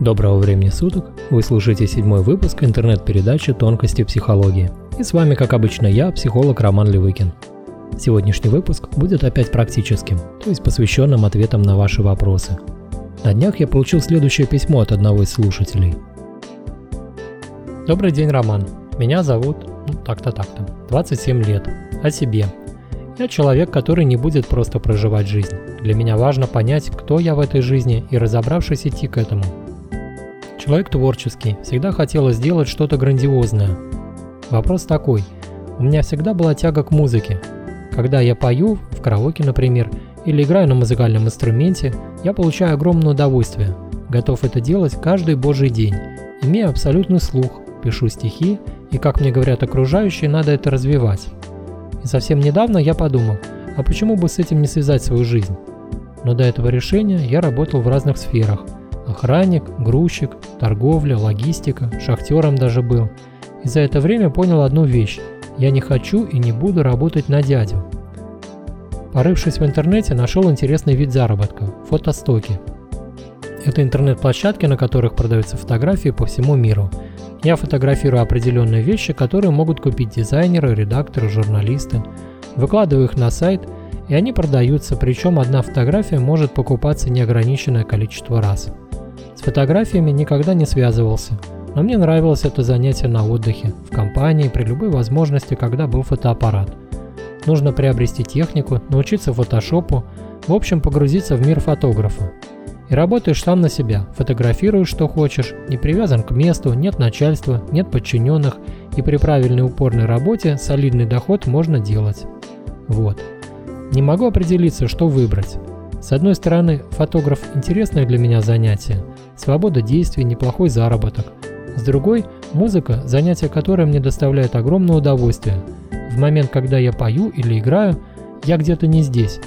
Доброго времени суток! Вы слушаете седьмой выпуск интернет-передачи «Тонкости психологии». И с вами, как обычно, я, психолог Роман Левыкин. Сегодняшний выпуск будет опять практическим, то есть посвященным ответам на ваши вопросы. На днях я получил следующее письмо от одного из слушателей. Добрый день, Роман. Меня зовут, ну, так-то, так-то, 27 лет. О себе. Я человек, который не будет просто проживать жизнь. Для меня важно понять, кто я в этой жизни и разобравшись идти к этому – Человек творческий, всегда хотелось сделать что-то грандиозное. Вопрос такой. У меня всегда была тяга к музыке. Когда я пою, в караоке, например, или играю на музыкальном инструменте, я получаю огромное удовольствие. Готов это делать каждый божий день. Имею абсолютный слух, пишу стихи, и, как мне говорят окружающие, надо это развивать. И совсем недавно я подумал, а почему бы с этим не связать свою жизнь? Но до этого решения я работал в разных сферах – Охранник, грузчик, торговля, логистика, шахтером даже был. И за это время понял одну вещь. Я не хочу и не буду работать на дядю. Порывшись в интернете, нашел интересный вид заработка – фотостоки. Это интернет-площадки, на которых продаются фотографии по всему миру. Я фотографирую определенные вещи, которые могут купить дизайнеры, редакторы, журналисты. Выкладываю их на сайт, и они продаются, причем одна фотография может покупаться неограниченное количество раз. С фотографиями никогда не связывался, но мне нравилось это занятие на отдыхе, в компании, при любой возможности, когда был фотоаппарат. Нужно приобрести технику, научиться фотошопу, в общем погрузиться в мир фотографа. И работаешь сам на себя, фотографируешь что хочешь, не привязан к месту, нет начальства, нет подчиненных, и при правильной упорной работе солидный доход можно делать. Вот. Не могу определиться, что выбрать. С одной стороны, фотограф – интересное для меня занятие, свобода действий, неплохой заработок. С другой – музыка, занятие которое мне доставляет огромное удовольствие. В момент, когда я пою или играю, я где-то не здесь,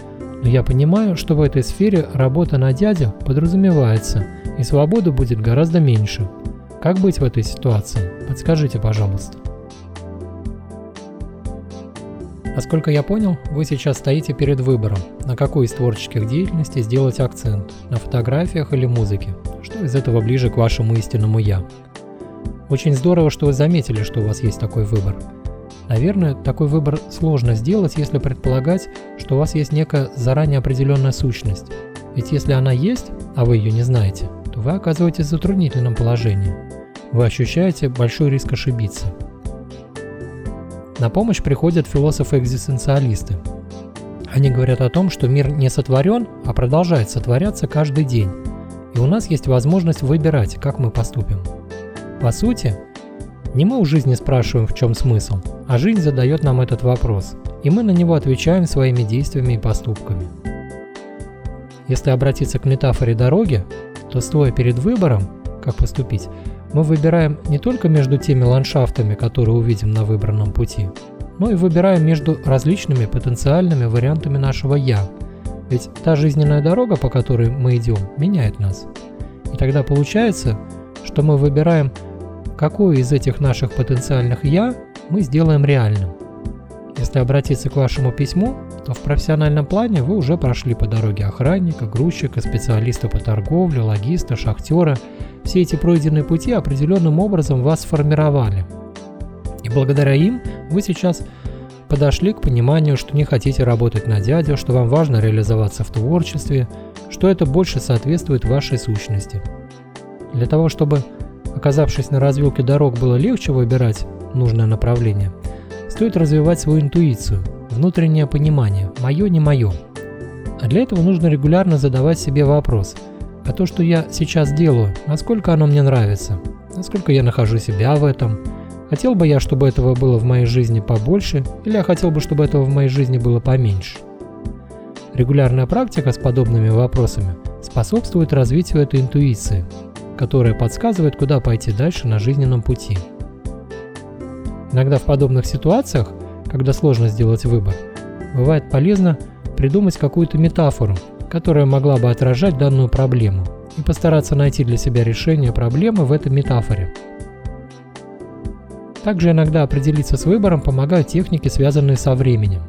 но я понимаю, что в этой сфере работа на дядю подразумевается, и свободы будет гораздо меньше. Как быть в этой ситуации? Подскажите, пожалуйста. Насколько я понял, вы сейчас стоите перед выбором, на какой из творческих деятельностей сделать акцент, на фотографиях или музыке, что из этого ближе к вашему истинному «я». Очень здорово, что вы заметили, что у вас есть такой выбор. Наверное, такой выбор сложно сделать, если предполагать, что у вас есть некая заранее определенная сущность. Ведь если она есть, а вы ее не знаете, то вы оказываетесь в затруднительном положении. Вы ощущаете большой риск ошибиться – на помощь приходят философы-экзистенциалисты. Они говорят о том, что мир не сотворен, а продолжает сотворяться каждый день. И у нас есть возможность выбирать, как мы поступим. По сути, не мы у жизни спрашиваем, в чем смысл, а жизнь задает нам этот вопрос, и мы на него отвечаем своими действиями и поступками. Если обратиться к метафоре дороги, то стоя перед выбором, как поступить, мы выбираем не только между теми ландшафтами, которые увидим на выбранном пути, но и выбираем между различными потенциальными вариантами нашего «я». Ведь та жизненная дорога, по которой мы идем, меняет нас. И тогда получается, что мы выбираем, какое из этих наших потенциальных «я» мы сделаем реальным. Если обратиться к вашему письму, то в профессиональном плане вы уже прошли по дороге охранника, грузчика, специалиста по торговле, логиста, шахтера – все эти пройденные пути определенным образом вас сформировали. И благодаря им вы сейчас подошли к пониманию, что не хотите работать на дядю, что вам важно реализоваться в творчестве, что это больше соответствует вашей сущности. Для того, чтобы, оказавшись на развилке дорог, было легче выбирать нужное направление, стоит развивать свою интуицию, внутреннее понимание, мое не мое. А для этого нужно регулярно задавать себе вопрос – а то, что я сейчас делаю, насколько оно мне нравится, насколько я нахожу себя в этом. Хотел бы я, чтобы этого было в моей жизни побольше, или я хотел бы, чтобы этого в моей жизни было поменьше. Регулярная практика с подобными вопросами способствует развитию этой интуиции, которая подсказывает, куда пойти дальше на жизненном пути. Иногда в подобных ситуациях, когда сложно сделать выбор, бывает полезно придумать какую-то метафору, которая могла бы отражать данную проблему, и постараться найти для себя решение проблемы в этой метафоре. Также иногда определиться с выбором помогают техники, связанные со временем.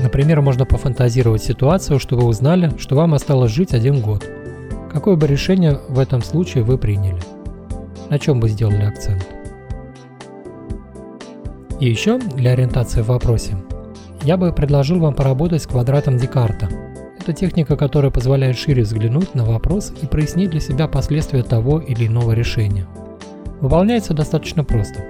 Например, можно пофантазировать ситуацию, что вы узнали, что вам осталось жить один год. какое бы решение в этом случае вы приняли? На чем бы сделали акцент? И еще для ориентации в вопросе я бы предложил вам поработать с квадратом Декарта. Это техника, которая позволяет шире взглянуть на вопрос и прояснить для себя последствия того или иного решения. Выполняется достаточно просто.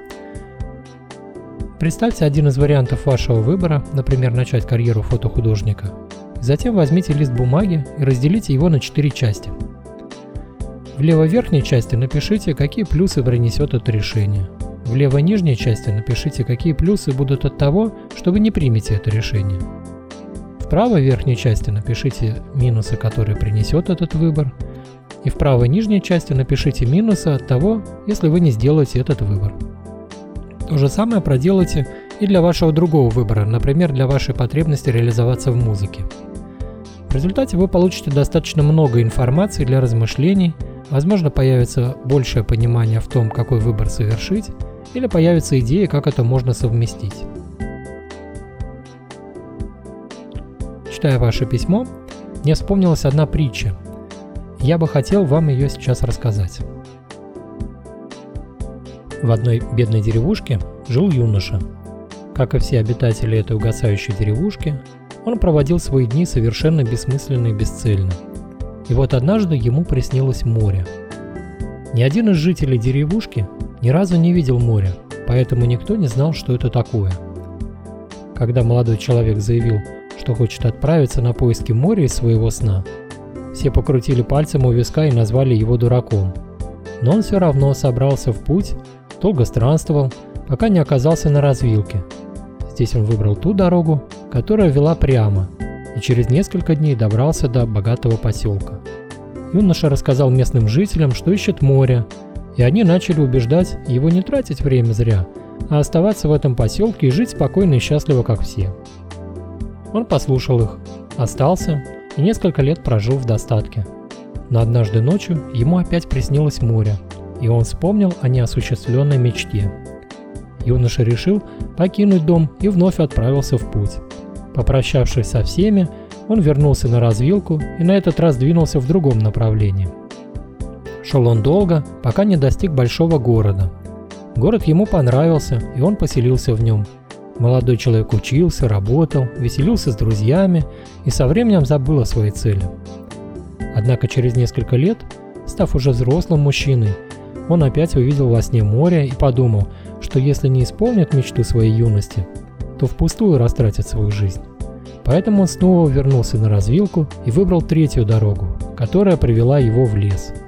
Представьте один из вариантов вашего выбора, например, начать карьеру фотохудожника. Затем возьмите лист бумаги и разделите его на четыре части. В левой верхней части напишите, какие плюсы принесет это решение. В левой нижней части напишите, какие плюсы будут от того, что вы не примете это решение. В правой верхней части напишите минусы, которые принесет этот выбор. И в правой нижней части напишите минусы от того, если вы не сделаете этот выбор. То же самое проделайте и для вашего другого выбора, например, для вашей потребности реализоваться в музыке. В результате вы получите достаточно много информации для размышлений, возможно появится большее понимание в том, какой выбор совершить, или появится идея, как это можно совместить. Читая ваше письмо, мне вспомнилась одна притча. Я бы хотел вам ее сейчас рассказать. В одной бедной деревушке жил юноша. Как и все обитатели этой угасающей деревушки, он проводил свои дни совершенно бессмысленно и бесцельно. И вот однажды ему приснилось море. Ни один из жителей деревушки ни разу не видел моря, поэтому никто не знал, что это такое. Когда молодой человек заявил, что хочет отправиться на поиски моря из своего сна, все покрутили пальцем у виска и назвали его дураком. Но он все равно собрался в путь, долго странствовал, пока не оказался на развилке. Здесь он выбрал ту дорогу, которая вела прямо, и через несколько дней добрался до богатого поселка. Юноша рассказал местным жителям, что ищет море, и они начали убеждать его не тратить время зря, а оставаться в этом поселке и жить спокойно и счастливо, как все. Он послушал их, остался и несколько лет прожил в достатке. Но однажды ночью ему опять приснилось море, и он вспомнил о неосуществленной мечте. Юноша решил покинуть дом и вновь отправился в путь. Попрощавшись со всеми, он вернулся на развилку и на этот раз двинулся в другом направлении – Шел он долго, пока не достиг большого города. Город ему понравился, и он поселился в нем. Молодой человек учился, работал, веселился с друзьями и со временем забыл о своей цели. Однако через несколько лет, став уже взрослым мужчиной, он опять увидел во сне море и подумал, что если не исполнит мечту своей юности, то впустую растратит свою жизнь. Поэтому он снова вернулся на развилку и выбрал третью дорогу, которая привела его в лес –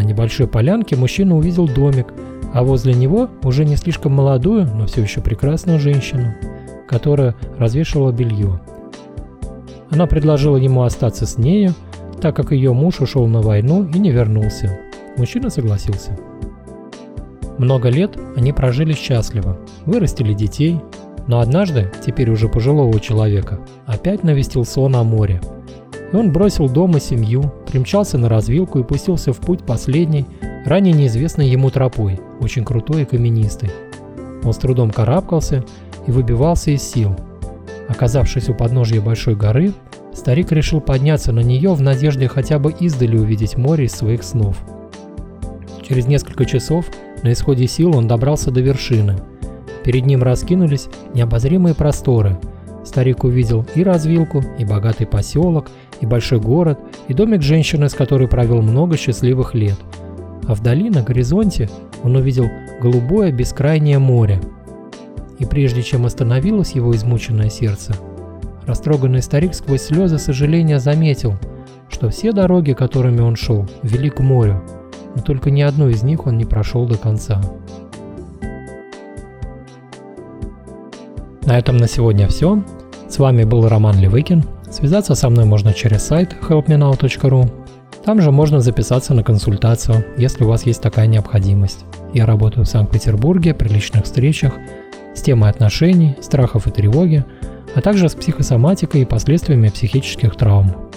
на небольшой полянке мужчина увидел домик, а возле него уже не слишком молодую, но все еще прекрасную женщину, которая развешивала белье. Она предложила ему остаться с нею, так как ее муж ушел на войну и не вернулся. Мужчина согласился. Много лет они прожили счастливо, вырастили детей, но однажды, теперь уже пожилого человека, опять навестил сон о море – и он бросил дом и семью, примчался на развилку и пустился в путь последней, ранее неизвестной ему тропой, очень крутой и каменистой. Он с трудом карабкался и выбивался из сил. Оказавшись у подножья большой горы, старик решил подняться на нее в надежде хотя бы издали увидеть море из своих снов. Через несколько часов на исходе сил он добрался до вершины. Перед ним раскинулись необозримые просторы. Старик увидел и развилку, и богатый поселок, и большой город, и домик женщины, с которой провел много счастливых лет. А вдали, на горизонте, он увидел голубое бескрайнее море. И прежде чем остановилось его измученное сердце, растроганный старик сквозь слезы сожаления заметил, что все дороги, которыми он шел, вели к морю, но только ни одну из них он не прошел до конца. На этом на сегодня все. С вами был Роман Левыкин. Связаться со мной можно через сайт helpmenow.ru. Там же можно записаться на консультацию, если у вас есть такая необходимость. Я работаю в Санкт-Петербурге при личных встречах с темой отношений, страхов и тревоги, а также с психосоматикой и последствиями психических травм.